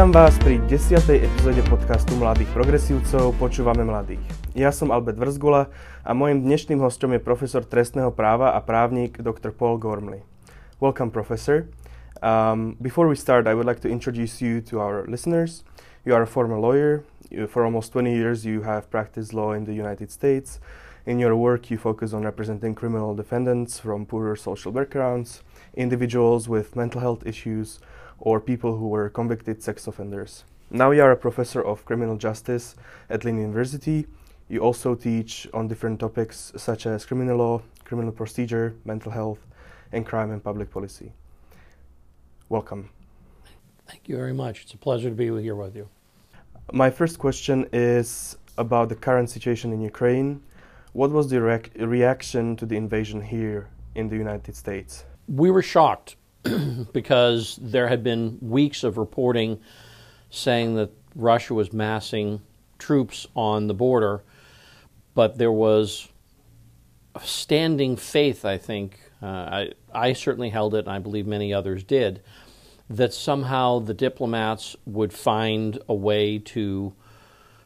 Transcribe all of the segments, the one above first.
Vítam vás pri 10. epizóde podcastu Mladých progresívcov Počúvame mladých. Ja som Albert Vrzgula a mojim dnešným hostom je profesor trestného práva a právnik Dr. Paul Gormley. Welcome, professor. Um, before we start, I would like to introduce you to our listeners. You are a former lawyer. For almost 20 years, you have practiced law in the United States. In your work, you focus on representing criminal defendants from poorer social backgrounds, individuals with mental health issues, or people who were convicted sex offenders. Now you are a professor of criminal justice at Lynn University. You also teach on different topics such as criminal law, criminal procedure, mental health, and crime and public policy. Welcome. Thank you very much. It's a pleasure to be here with you. My first question is about the current situation in Ukraine. What was the reaction to the invasion here in the United States? We were shocked because there had been weeks of reporting saying that Russia was massing troops on the border, but there was a standing faith, I think. Uh, I, I certainly held it, and I believe many others did, that somehow the diplomats would find a way to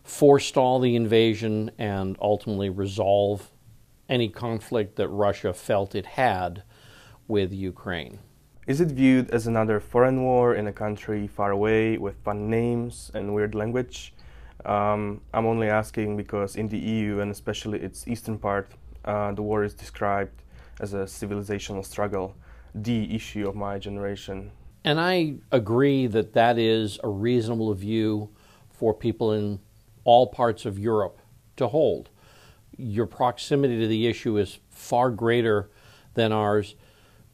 forestall the invasion and ultimately resolve any conflict that Russia felt it had with Ukraine. Is it viewed as another foreign war in a country far away with fun names and weird language? Um, I'm only asking because in the EU and especially its eastern part, uh, the war is described as a civilizational struggle, the issue of my generation. And I agree that that is a reasonable view for people in all parts of Europe to hold. Your proximity to the issue is far greater than ours.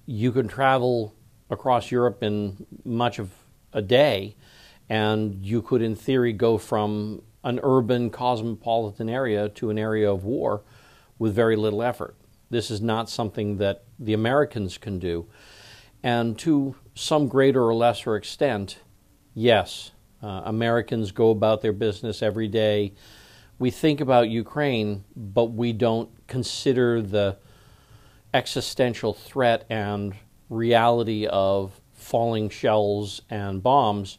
You can travel across Europe in much of a day, and you could, in theory, go from an urban cosmopolitan area to an area of war with very little effort. This is not something that the Americans can do. And to some greater or lesser extent, yes, uh, Americans go about their business every day. We think about Ukraine, but we don't consider the existential threat and reality of falling shells and bombs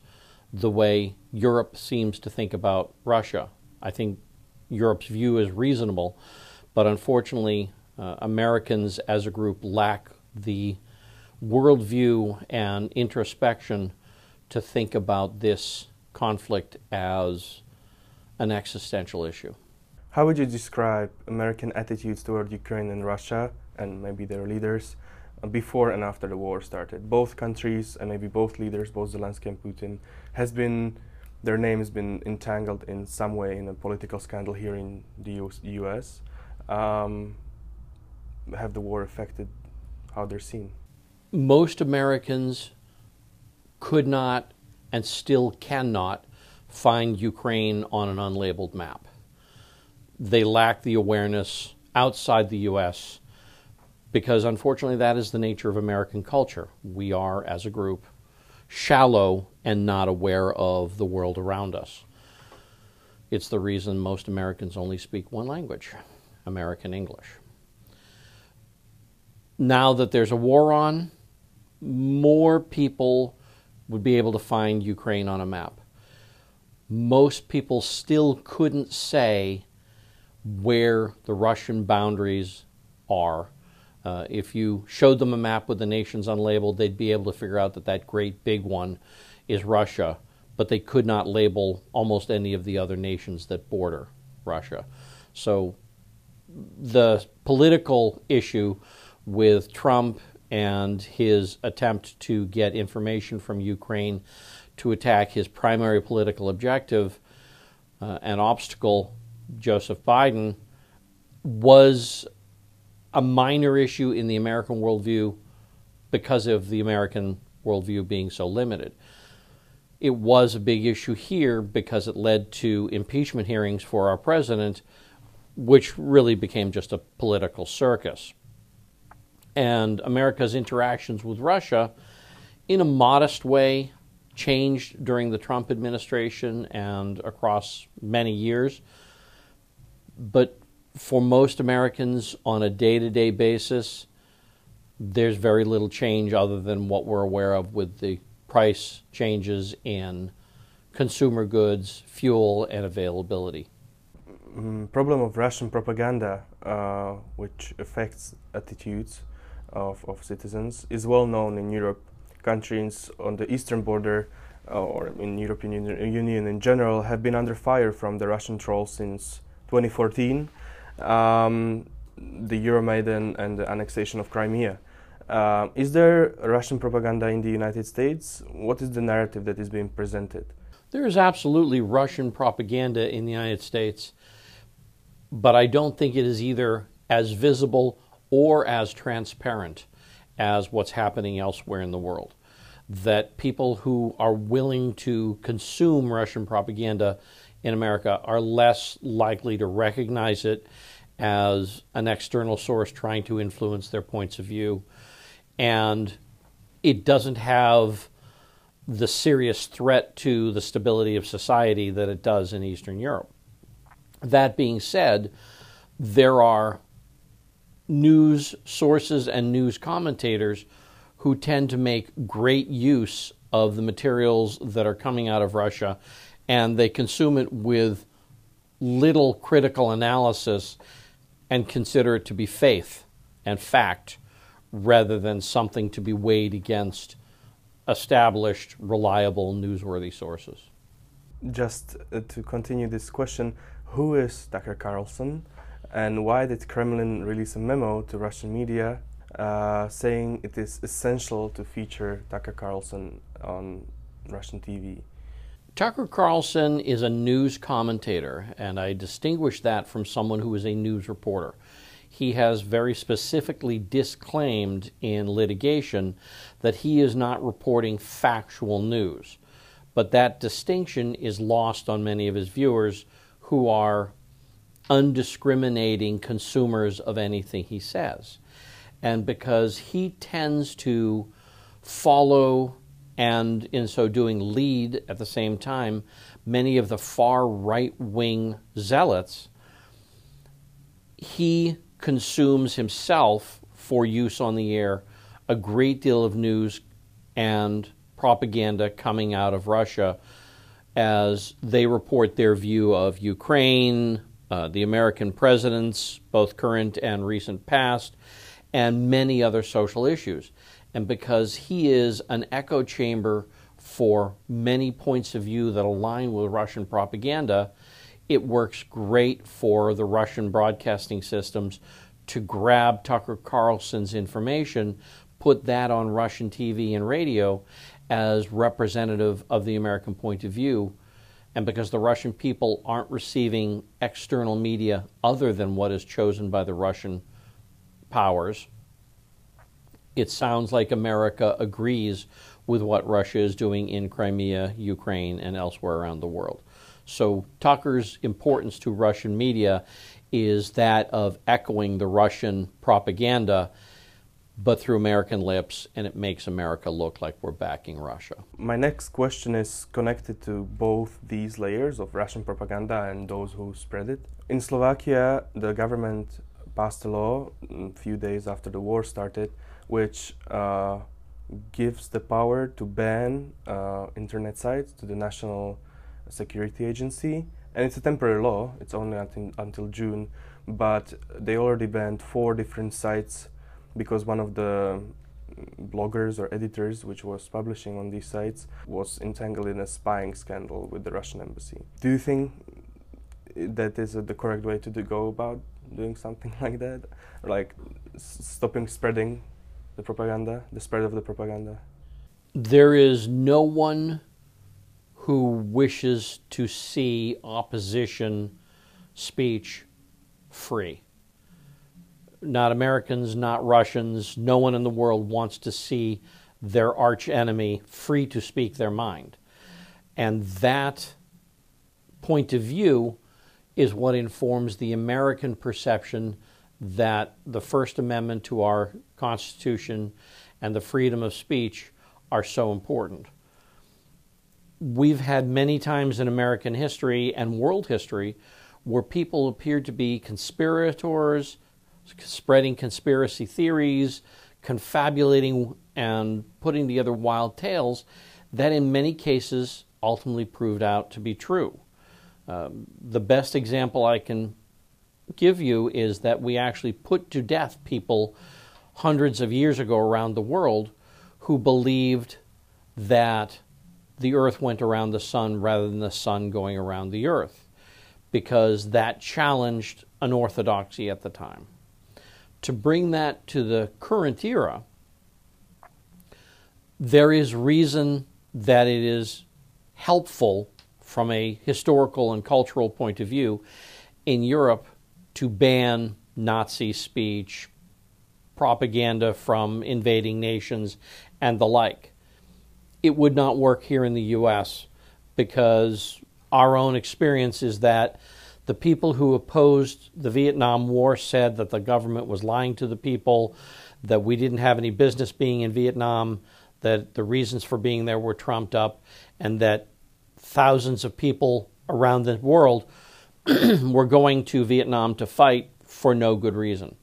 the way Europe seems to think about Russia. I think Europe's view is reasonable, but unfortunately, uh, Americans as a group lack the worldview and introspection to think about this conflict as an existential issue. How would you describe American attitudes toward Ukraine and Russia and maybe their leaders before and after the war started. Both countries and maybe both leaders, both Zelensky and Putin, has been their name has been entangled in some way in a political scandal here in the U.S. Um, have the war affected how they're seen? Most Americans could not and still cannot find Ukraine on an unlabeled map. They lack the awareness outside the U.S because unfortunately that is the nature of American culture. We are, as a group, shallow and not aware of the world around us. It's the reason most Americans only speak one language American English. Now that there's a war on, more people would be able to find Ukraine on a map. Most people still couldn't say where the Russian boundaries are uh, if you showed them a map with the nations unlabeled, they'd be able to figure out that that great big one is Russia, but they could not label almost any of the other nations that border Russia. So the political issue with Trump and his attempt to get information from Ukraine to attack his primary political objective, uh, obstacle, Joseph Biden, was a minor issue in the American worldview because of the American worldview being so limited. It was a big issue here because it led to impeachment hearings for our president, which really became just a political circus. And America's interactions with Russia, in a modest way, changed during the Trump administration and across many years. But for most Americans on a day to day basis, there's very little change other than what we're aware of with the price changes in consumer goods, fuel, and availability. Mm, problem of Russian propaganda, uh, which affects attitudes of, of citizens, is well known in Europe. Countries on the eastern border uh, or in European Union in general have been under fire from the Russian trolls since 2014, um, the Euromaidan and the annexation of Crimea. Uh, is there Russian propaganda in the United States? What is the narrative that is being presented? There is absolutely Russian propaganda in the United States, but I don't think it is either as visible or as transparent as what's happening elsewhere in the world. That people who are willing to consume Russian propaganda in America are less likely to recognize it as an external source trying to influence their points of view. And it doesn't have the serious threat to the stability of society that it does in Eastern Europe. That being said, there are news sources and news commentators who tend to make great use of the materials that are coming out of Russia and they consume it with little critical analysis and consider it to be faith and fact rather than something to be weighed against established, reliable, newsworthy sources. Just uh, to continue this question, who is Tucker Carlson and why did Kremlin release a memo to Russian media uh, saying it is essential to feature Tucker Carlson on Russian TV? Tucker Carlson is a news commentator, and I distinguish that from someone who is a news reporter. He has very specifically disclaimed in litigation that he is not reporting factual news. But that distinction is lost on many of his viewers who are undiscriminating consumers of anything he says. And because he tends to follow and in so doing lead at the same time many of the far right wing zealots, he consumes himself for use on the air a great deal of news and propaganda coming out of Russia as they report their view of Ukraine, uh, the American presidents, both current and recent past, and many other social issues. And because he is an echo chamber for many points of view that align with Russian propaganda, it works great for the Russian broadcasting systems to grab Tucker Carlson's information, put that on Russian TV and radio as representative of the American point of view. And because the Russian people aren't receiving external media other than what is chosen by the Russian powers, it sounds like America agrees with what Russia is doing in Crimea, Ukraine, and elsewhere around the world. So Tucker's importance to Russian media is that of echoing the Russian propaganda, but through American lips, and it makes America look like we're backing Russia. My next question is connected to both these layers of Russian propaganda and those who spread it. In Slovakia, the government passed a law a few days after the war started which uh, gives the power to ban uh, internet sites to the National Security Agency. And it's a temporary law, it's only until, until June, but they already banned four different sites because one of the bloggers or editors which was publishing on these sites was entangled in a spying scandal with the Russian embassy. Do you think that is the correct way to go about doing something like that? like stopping spreading the propaganda, the spread of the propaganda? There is no one who wishes to see opposition speech free. Not Americans, not Russians, no one in the world wants to see their arch enemy free to speak their mind. And that point of view is what informs the American perception that the First Amendment to our Constitution and the freedom of speech are so important. We've had many times in American history and world history where people appeared to be conspirators, spreading conspiracy theories, confabulating and putting together wild tales that in many cases ultimately proved out to be true. Um, the best example I can give you is that we actually put to death people hundreds of years ago around the world who believed that the earth went around the sun rather than the sun going around the earth because that challenged an orthodoxy at the time. To bring that to the current era, there is reason that it is helpful from a historical and cultural point of view in Europe to ban Nazi speech, propaganda from invading nations, and the like. It would not work here in the U.S. because our own experience is that the people who opposed the Vietnam War said that the government was lying to the people, that we didn't have any business being in Vietnam, that the reasons for being there were trumped up, and that thousands of people around the world were going to Vietnam to fight for no good reason.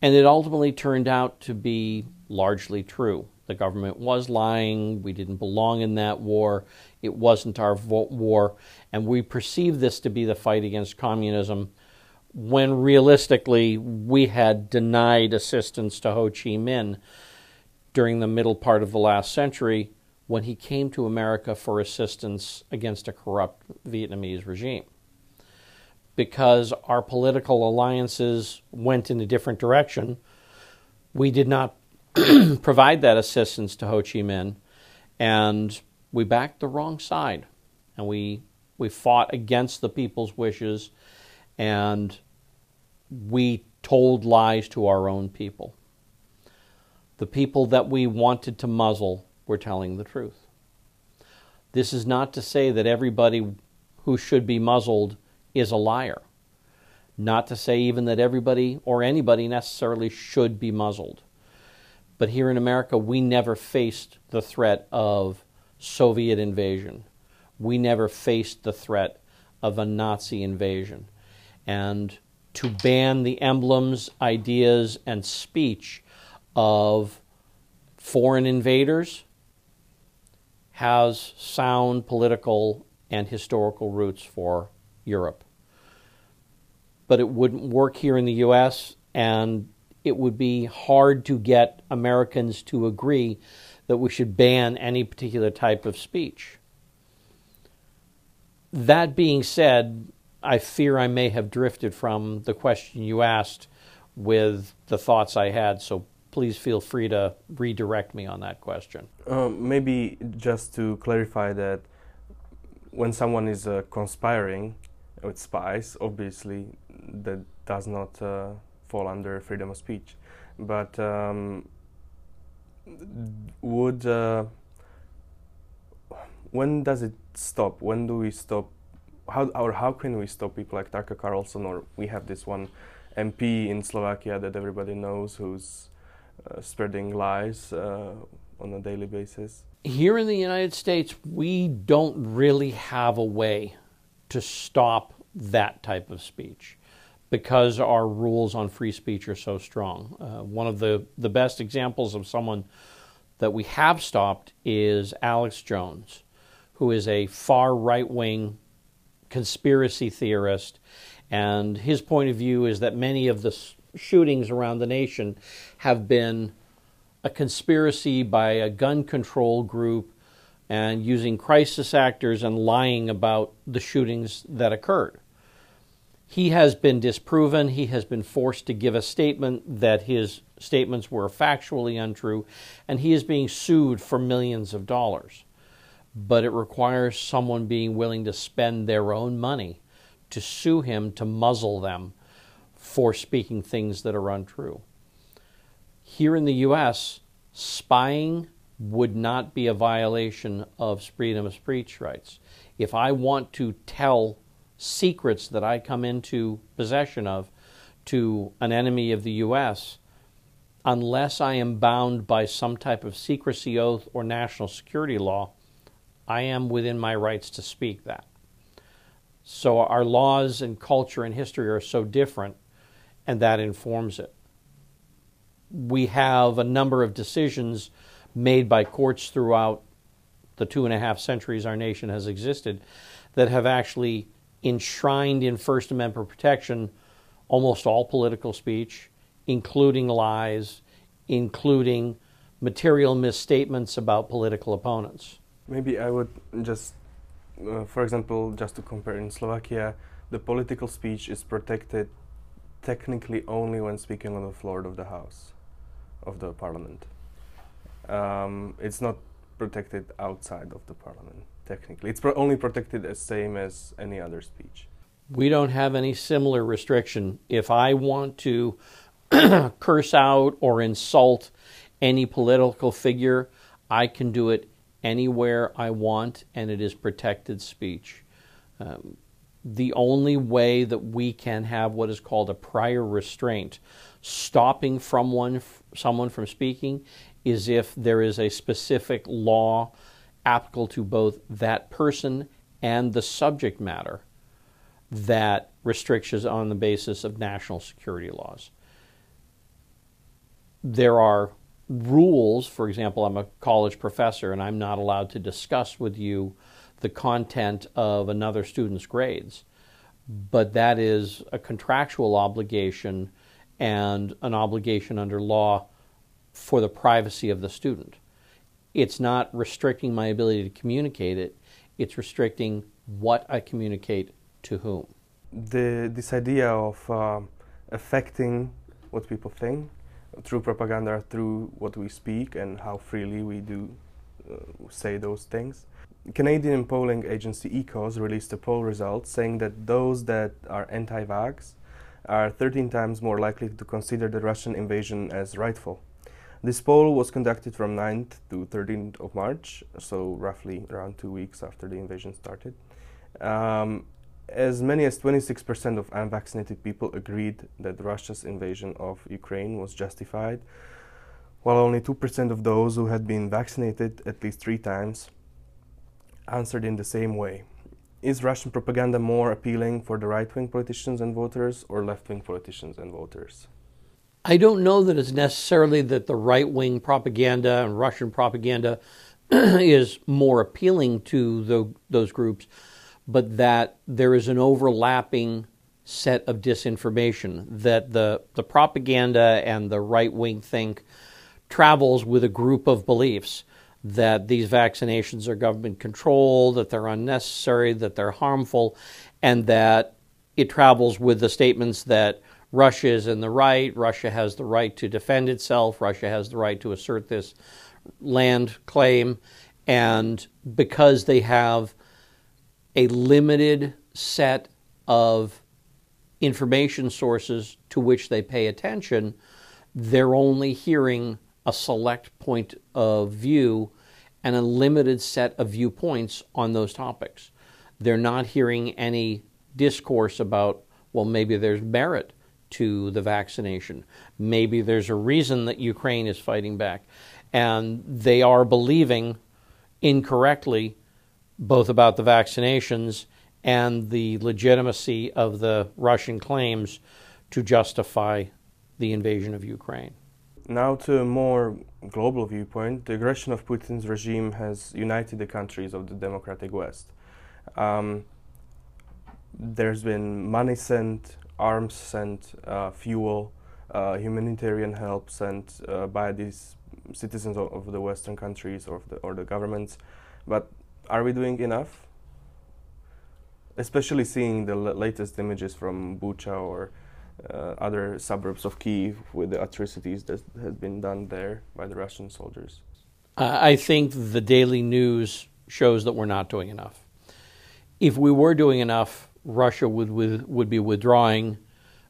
And it ultimately turned out to be largely true. The government was lying. We didn't belong in that war. It wasn't our war. And we perceived this to be the fight against communism when realistically we had denied assistance to Ho Chi Minh during the middle part of the last century when he came to America for assistance against a corrupt Vietnamese regime. Because our political alliances went in a different direction, we did not provide that assistance to Ho Chi Minh, and we backed the wrong side, and we we fought against the people's wishes, and we told lies to our own people. The people that we wanted to muzzle were telling the truth. This is not to say that everybody who should be muzzled is a liar. Not to say even that everybody or anybody necessarily should be muzzled. But here in America, we never faced the threat of Soviet invasion. We never faced the threat of a Nazi invasion. And to ban the emblems, ideas, and speech of foreign invaders has sound political and historical roots for Europe. But it wouldn't work here in the US, and it would be hard to get Americans to agree that we should ban any particular type of speech. That being said, I fear I may have drifted from the question you asked with the thoughts I had, so please feel free to redirect me on that question. Um, maybe just to clarify that when someone is uh, conspiring with spies, obviously that does not uh, fall under freedom of speech. But um, would uh, when does it stop? When do we stop? How or how can we stop people like Tucker Carlson? Or we have this one MP in Slovakia that everybody knows who's uh, spreading lies uh, on a daily basis. Here in the United States, we don't really have a way to stop that type of speech because our rules on free speech are so strong. Uh, one of the, the best examples of someone that we have stopped is Alex Jones, who is a far right wing conspiracy theorist. And his point of view is that many of the shootings around the nation have been a conspiracy by a gun control group and using crisis actors and lying about the shootings that occurred. He has been disproven. He has been forced to give a statement that his statements were factually untrue, and he is being sued for millions of dollars. But it requires someone being willing to spend their own money to sue him to muzzle them for speaking things that are untrue. Here in the U.S., spying would not be a violation of freedom of speech rights. If I want to tell secrets that I come into possession of to an enemy of the U.S., unless I am bound by some type of secrecy oath or national security law, I am within my rights to speak that. So our laws and culture and history are so different, and that informs it. We have a number of decisions made by courts throughout the two and a half centuries our nation has existed that have actually enshrined in First Amendment protection almost all political speech, including lies, including material misstatements about political opponents. Maybe I would just, uh, for example, just to compare in Slovakia, the political speech is protected technically only when speaking on the floor of the House, of the Parliament. Um, it's not protected outside of the Parliament, technically. It's pro- only protected as same as any other speech. We don't have any similar restriction. If I want to curse out or insult any political figure, I can do it anywhere I want, and it is protected speech. Um, the only way that we can have what is called a prior restraint, stopping from one, someone from speaking, is if there is a specific law applicable to both that person and the subject matter that restrictions on the basis of national security laws. There are rules, for example, I'm a college professor and I'm not allowed to discuss with you the content of another student's grades. But that is a contractual obligation and an obligation under law for the privacy of the student. It's not restricting my ability to communicate it, it's restricting what I communicate to whom. The, this idea of uh, affecting what people think through propaganda, through what we speak and how freely we do uh, say those things. Canadian polling agency EKOS released a poll result saying that those that are anti-vax are 13 times more likely to consider the Russian invasion as rightful. This poll was conducted from 9th to 13th of March, so roughly around two weeks after the invasion started. Um, as many as 26% of unvaccinated people agreed that Russia's invasion of Ukraine was justified, while only 2% of those who had been vaccinated at least three times answered in the same way. Is Russian propaganda more appealing for the right wing politicians and voters or left wing politicians and voters? I don't know that it's necessarily that the right wing propaganda and Russian propaganda is more appealing to the, those groups but that there is an overlapping set of disinformation, that the, the propaganda and the right wing think travels with a group of beliefs that these vaccinations are government controlled, that they're unnecessary, that they're harmful, and that it travels with the statements that Russia is in the right, Russia has the right to defend itself, Russia has the right to assert this land claim, and because they have a limited set of information sources to which they pay attention, they're only hearing a select point of view and a limited set of viewpoints on those topics. They're not hearing any discourse about, well, maybe there's merit to the vaccination. Maybe there's a reason that Ukraine is fighting back. And they are believing incorrectly both about the vaccinations and the legitimacy of the Russian claims to justify the invasion of Ukraine. Now, to a more global viewpoint, the aggression of Putin's regime has united the countries of the democratic West. Um, there's been money sent, arms sent, uh, fuel, uh, humanitarian help sent uh, by these citizens of, the Western countries or the, or the governments. But are we doing enough? Especially seeing the latest images from Bucha or uh, other suburbs of Kiev with the atrocities that has been done there by the Russian soldiers. I think the daily news shows that we're not doing enough. If we were doing enough, Russia would would, would be withdrawing,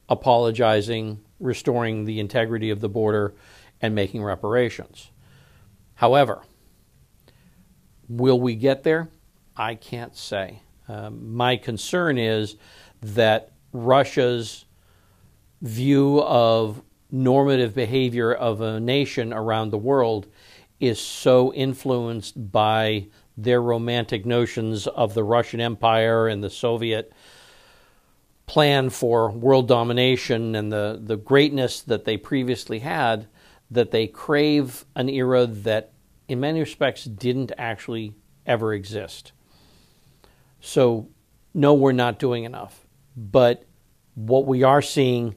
apologizing, restoring the integrity of the border, and making reparations. However, Will we get there? I can't say. Um, my concern is that Russia's view of normative behavior of a nation around the world is so influenced by their romantic notions of the Russian Empire and the Soviet plan for world domination and the, the greatness that they previously had that they crave an era that in many respects, didn't actually ever exist. So, no, we're not doing enough. But what we are seeing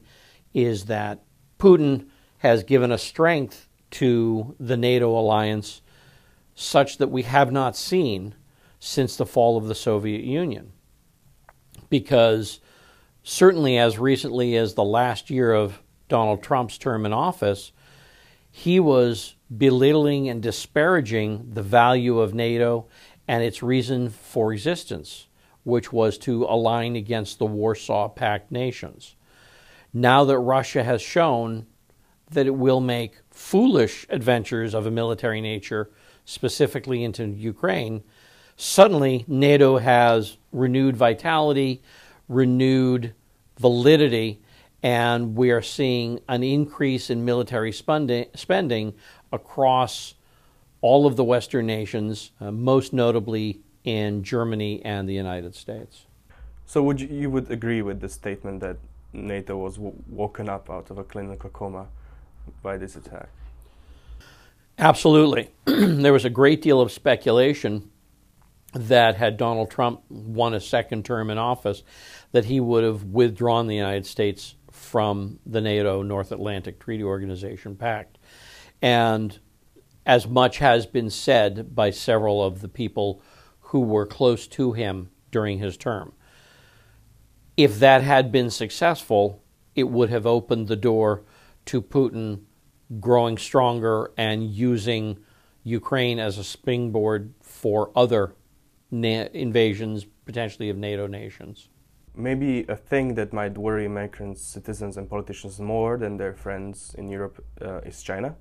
is that Putin has given a strength to the NATO alliance such that we have not seen since the fall of the Soviet Union. Because certainly as recently as the last year of Donald Trump's term in office, he was belittling and disparaging the value of NATO and its reason for existence, which was to align against the Warsaw Pact nations. Now that Russia has shown that it will make foolish adventures of a military nature, specifically into Ukraine, suddenly NATO has renewed vitality, renewed validity, and we are seeing an increase in military spending, across all of the Western nations, uh, most notably in Germany and the United States. So, would you, you would agree with the statement that NATO was woken up out of a clinical coma by this attack? Absolutely. there was a great deal of speculation that had Donald Trump won a second term in office, that he would have withdrawn the United States from the NATO North Atlantic Treaty Organization Pact. And as much has been said by several of the people who were close to him during his term. If that had been successful, it would have opened the door to Putin growing stronger and using Ukraine as a springboard for other na- invasions, potentially of NATO nations. Maybe a thing that might worry American citizens and politicians more than their friends in Europe uh, is China.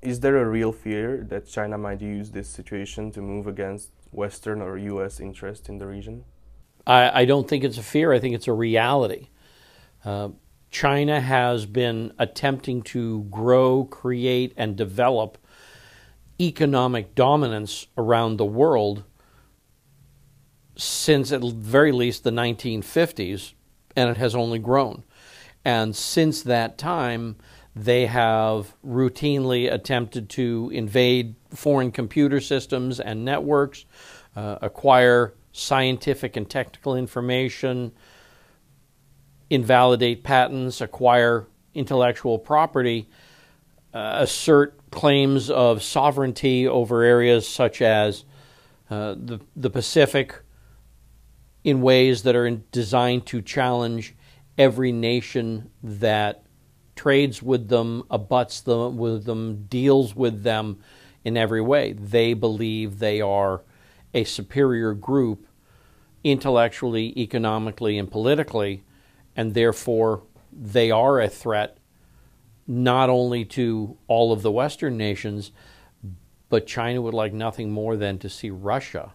Is there a real fear that China might use this situation to move against Western or US interest in the region? I, I don't think it's a fear, I think it's a reality. Uh, China has been attempting to grow, create, and develop economic dominance around the world since at very least the 1950s, and it has only grown. And since that time, they have routinely attempted to invade foreign computer systems and networks, uh, acquire scientific and technical information, invalidate patents, acquire intellectual property, uh, assert claims of sovereignty over areas such as uh, the, the Pacific in ways that are designed to challenge every nation that trades with them, abuts them with them, deals with them in every way. They believe they are a superior group intellectually, economically, and politically, and therefore they are a threat not only to all of the Western nations, but China would like nothing more than to see Russia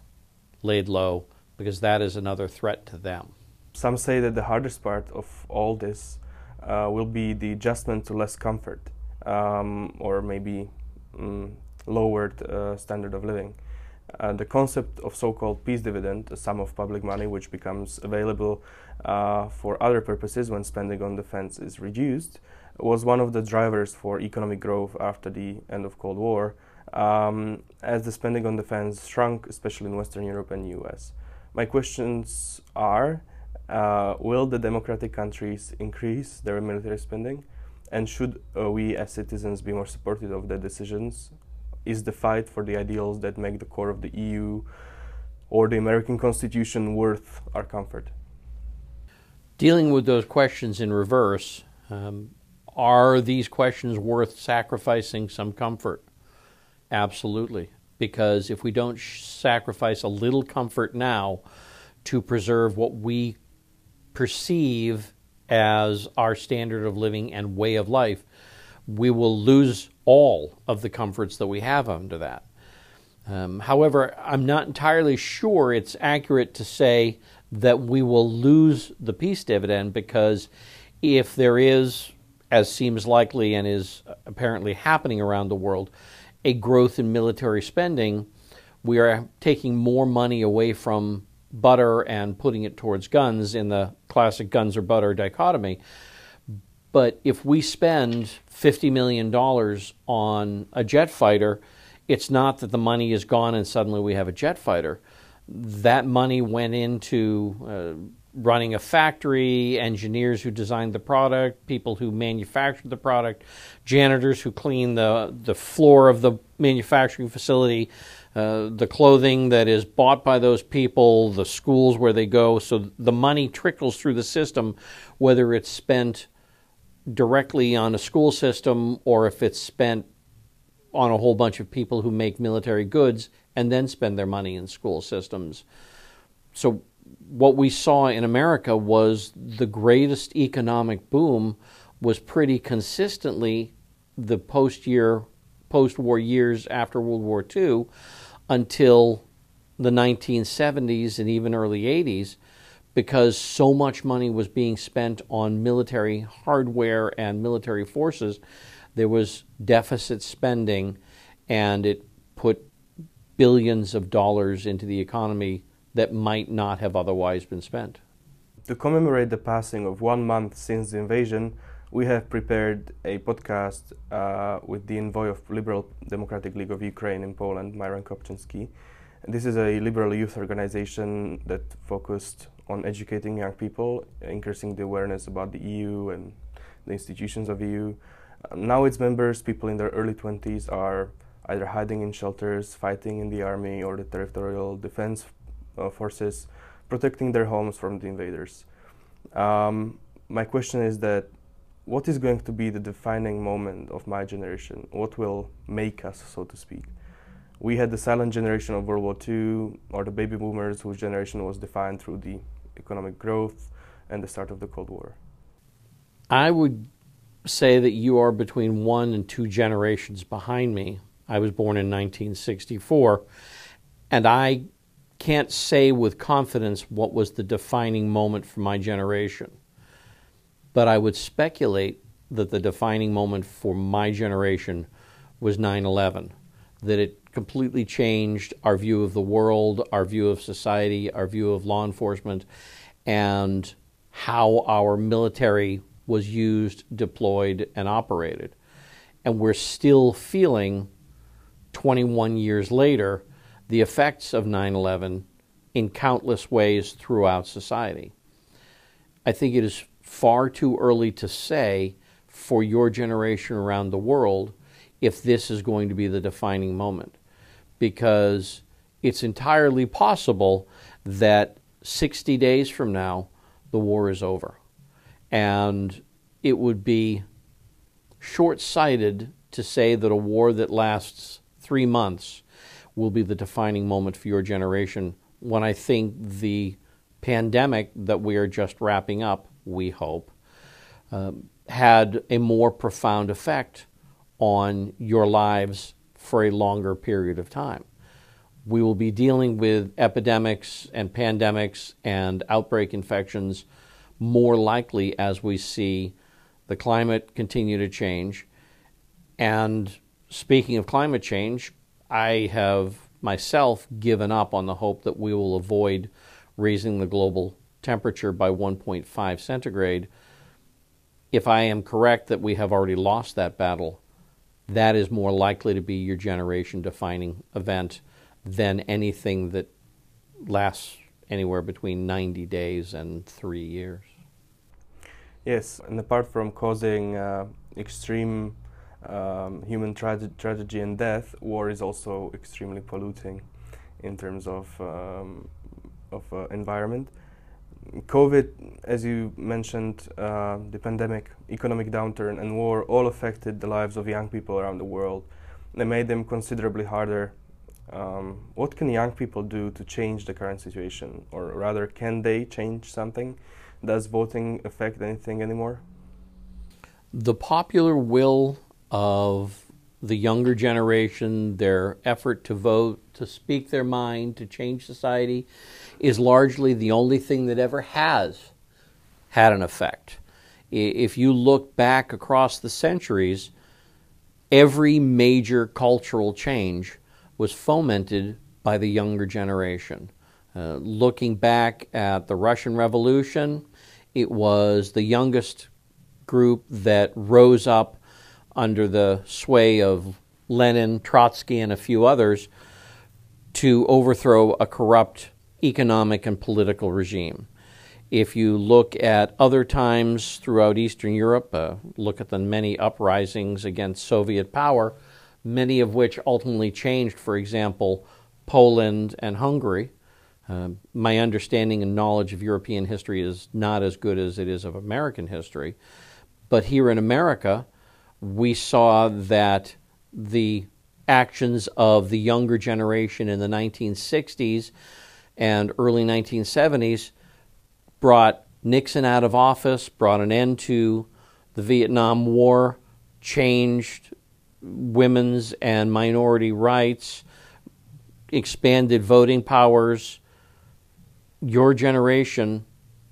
laid low because that is another threat to them. Some say that the hardest part of all this uh, will be the adjustment to less comfort um, or maybe um, lowered uh, standard of living. Uh, the concept of so-called peace dividend, a sum of public money which becomes available uh, for other purposes when spending on defense is reduced, was one of the drivers for economic growth after the end of Cold War, um, as the spending on defense shrunk, especially in Western Europe and US. My questions are uh, Will the democratic countries increase their military spending? And should uh, we as citizens be more supportive of their decisions? Is the fight for the ideals that make the core of the EU or the American Constitution worth our comfort? Dealing with those questions in reverse, um, are these questions worth sacrificing some comfort? Absolutely because if we don't sacrifice a little comfort now to preserve what we perceive as our standard of living and way of life, we will lose all of the comforts that we have under that. Um, however, I'm not entirely sure it's accurate to say that we will lose the peace dividend because if there is, as seems likely and is apparently happening around the world, a growth in military spending, we are taking more money away from butter and putting it towards guns in the classic guns or butter dichotomy. But if we spend $50 million on a jet fighter, It's not that the money is gone and suddenly we have a jet fighter. That money went into uh, running a factory, engineers who designed the product, people who manufactured the product, janitors who clean the, the floor of the manufacturing facility, uh, the clothing that is bought by those people, the schools where they go. So the money trickles through the system, whether it's spent directly on a school system or if it's spent on a whole bunch of people who make military goods and then spend their money in school systems. So what we saw in America was the greatest economic boom was pretty consistently the post year post war years after World War II until the 1970s and even early 80s because so much money was being spent on military hardware and military forces there was deficit spending and it put billions of dollars into the economy that might not have otherwise been spent. To commemorate the passing of one month since the invasion, we have prepared a podcast uh, with the envoy of Liberal Democratic League of Ukraine in Poland, Myron Kopczynski. This is a liberal youth organization that focused on educating young people, increasing the awareness about the EU and the institutions of EU. Um, now its members, people in their early 20s, are either hiding in shelters, fighting in the army or the territorial defense uh, forces protecting their homes from the invaders. Um, my question is that what is going to be the defining moment of my generation? What will make us, so to speak? We had the silent generation of World War II, or the baby boomers, whose generation was defined through the economic growth and the start of the Cold War. I would say that you are between one and two generations behind me. I was born in 1964, and I can't say with confidence what was the defining moment for my generation. But I would speculate that the defining moment for my generation was 9 11, that it completely changed our view of the world, our view of society, our view of law enforcement, and how our military was used, deployed, and operated. And we're still feeling 21 years later the effects of 9 11 in countless ways throughout society. I think it is far too early to say for your generation around the world if this is going to be the defining moment because it's entirely possible that 60 days from now the war is over. And it would be short sighted to say that a war that lasts three months will be the defining moment for your generation when I think the pandemic that we are just wrapping up, we hope, uh, had a more profound effect on your lives for a longer period of time. We will be dealing with epidemics and pandemics and outbreak infections more likely as we see the climate continue to change. And speaking of climate change, I have myself given up on the hope that we will avoid raising the global temperature by 1.5 centigrade. If I am correct that we have already lost that battle, that is more likely to be your generation defining event than anything that lasts anywhere between 90 days and three years. Yes, and apart from causing uh, extreme um, human tra- tragedy and death, war is also extremely polluting in terms of um, of uh, environment. COVID, as you mentioned, uh, the pandemic, economic downturn, and war all affected the lives of young people around the world. They made them considerably harder. Um, what can young people do to change the current situation, or rather, can they change something? Does voting affect anything anymore? The popular will of the younger generation, their effort to vote, to speak their mind, to change society, is largely the only thing that ever has had an effect. If you look back across the centuries, every major cultural change was fomented by the younger generation. Uh, looking back at the Russian Revolution, it was the youngest group that rose up under the sway of Lenin, Trotsky, and a few others to overthrow a corrupt economic and political regime. If you look at other times throughout Eastern Europe, uh, look at the many uprisings against Soviet power, many of which ultimately changed, for example, Poland and Hungary. Uh, my understanding and knowledge of European history is not as good as it is of American history. But here in America, we saw that the actions of the younger generation in the 1960s and early 1970s brought Nixon out of office, brought an end to the Vietnam War, changed women's and minority rights, expanded voting powers. Your generation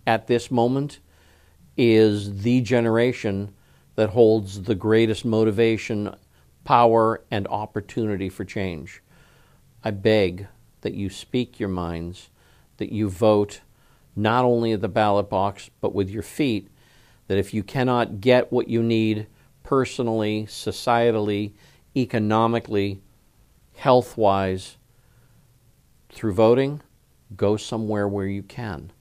at this moment is the generation that holds the greatest motivation, power, and opportunity for change. I beg that you speak your minds, that you vote not only at the ballot box, but with your feet, that if you cannot get what you need personally, societally, economically, health wise, through voting, go somewhere where you can.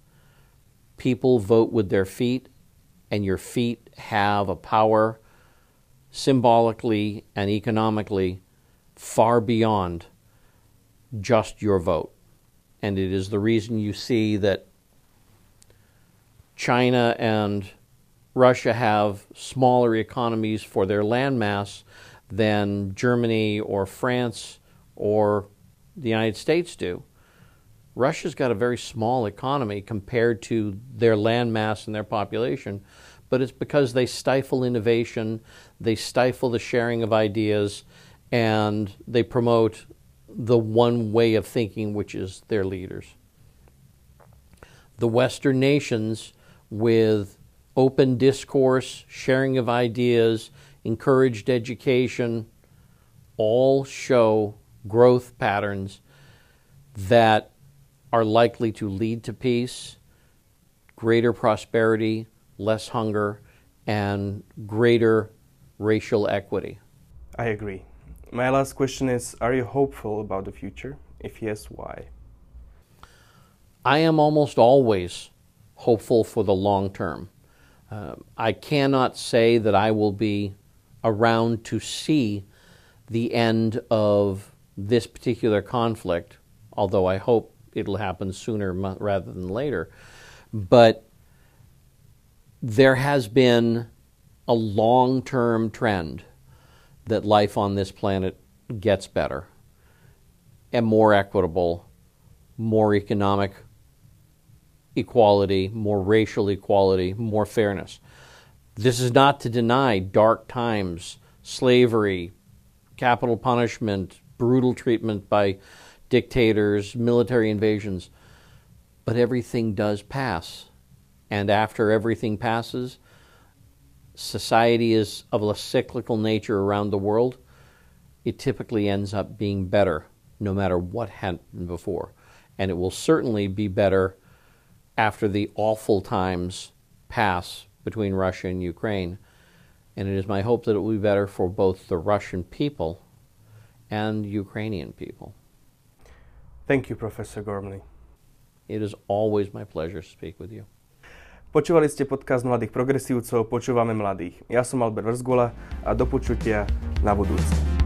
People vote with their feet, and your feet have a power symbolically and economically far beyond just your vote. And it is the reason you see that China and Russia have smaller economies for their landmass than Germany or France or the United States do. Russia's got a very small economy compared to their landmass and their population, but it's because they stifle innovation, they stifle the sharing of ideas, and they promote the one way of thinking, which is their leaders. The Western nations with open discourse, sharing of ideas, encouraged education, all show growth patterns that are likely to lead to peace, greater prosperity, less hunger, and greater racial equity. I agree. My last question is Are you hopeful about the future? If yes, why? I am almost always hopeful for the long term. Uh, I cannot say that I will be around to see the end of this particular conflict, although I hope it'll happen sooner rather than later. But there has been a long term trend that life on this planet gets better and more equitable, more economic equality, more racial equality, more fairness. This is not to deny dark times, slavery, capital punishment, brutal treatment by dictators, military invasions, but everything does pass. And after everything passes, society is of a cyclical nature around the world. It typically ends up being better no matter what happened before. And it will certainly be better after the awful times pass between Russia and Ukraine. And it is my hope that it will be better for both the Russian people and Ukrainian people. Thank you, Professor Gormley. It is always my pleasure to speak with you. Počúvali ste podcast Mladých progresívcov Počúvame mladých. Ja som Albert Vrzgula a do počutia na budúce.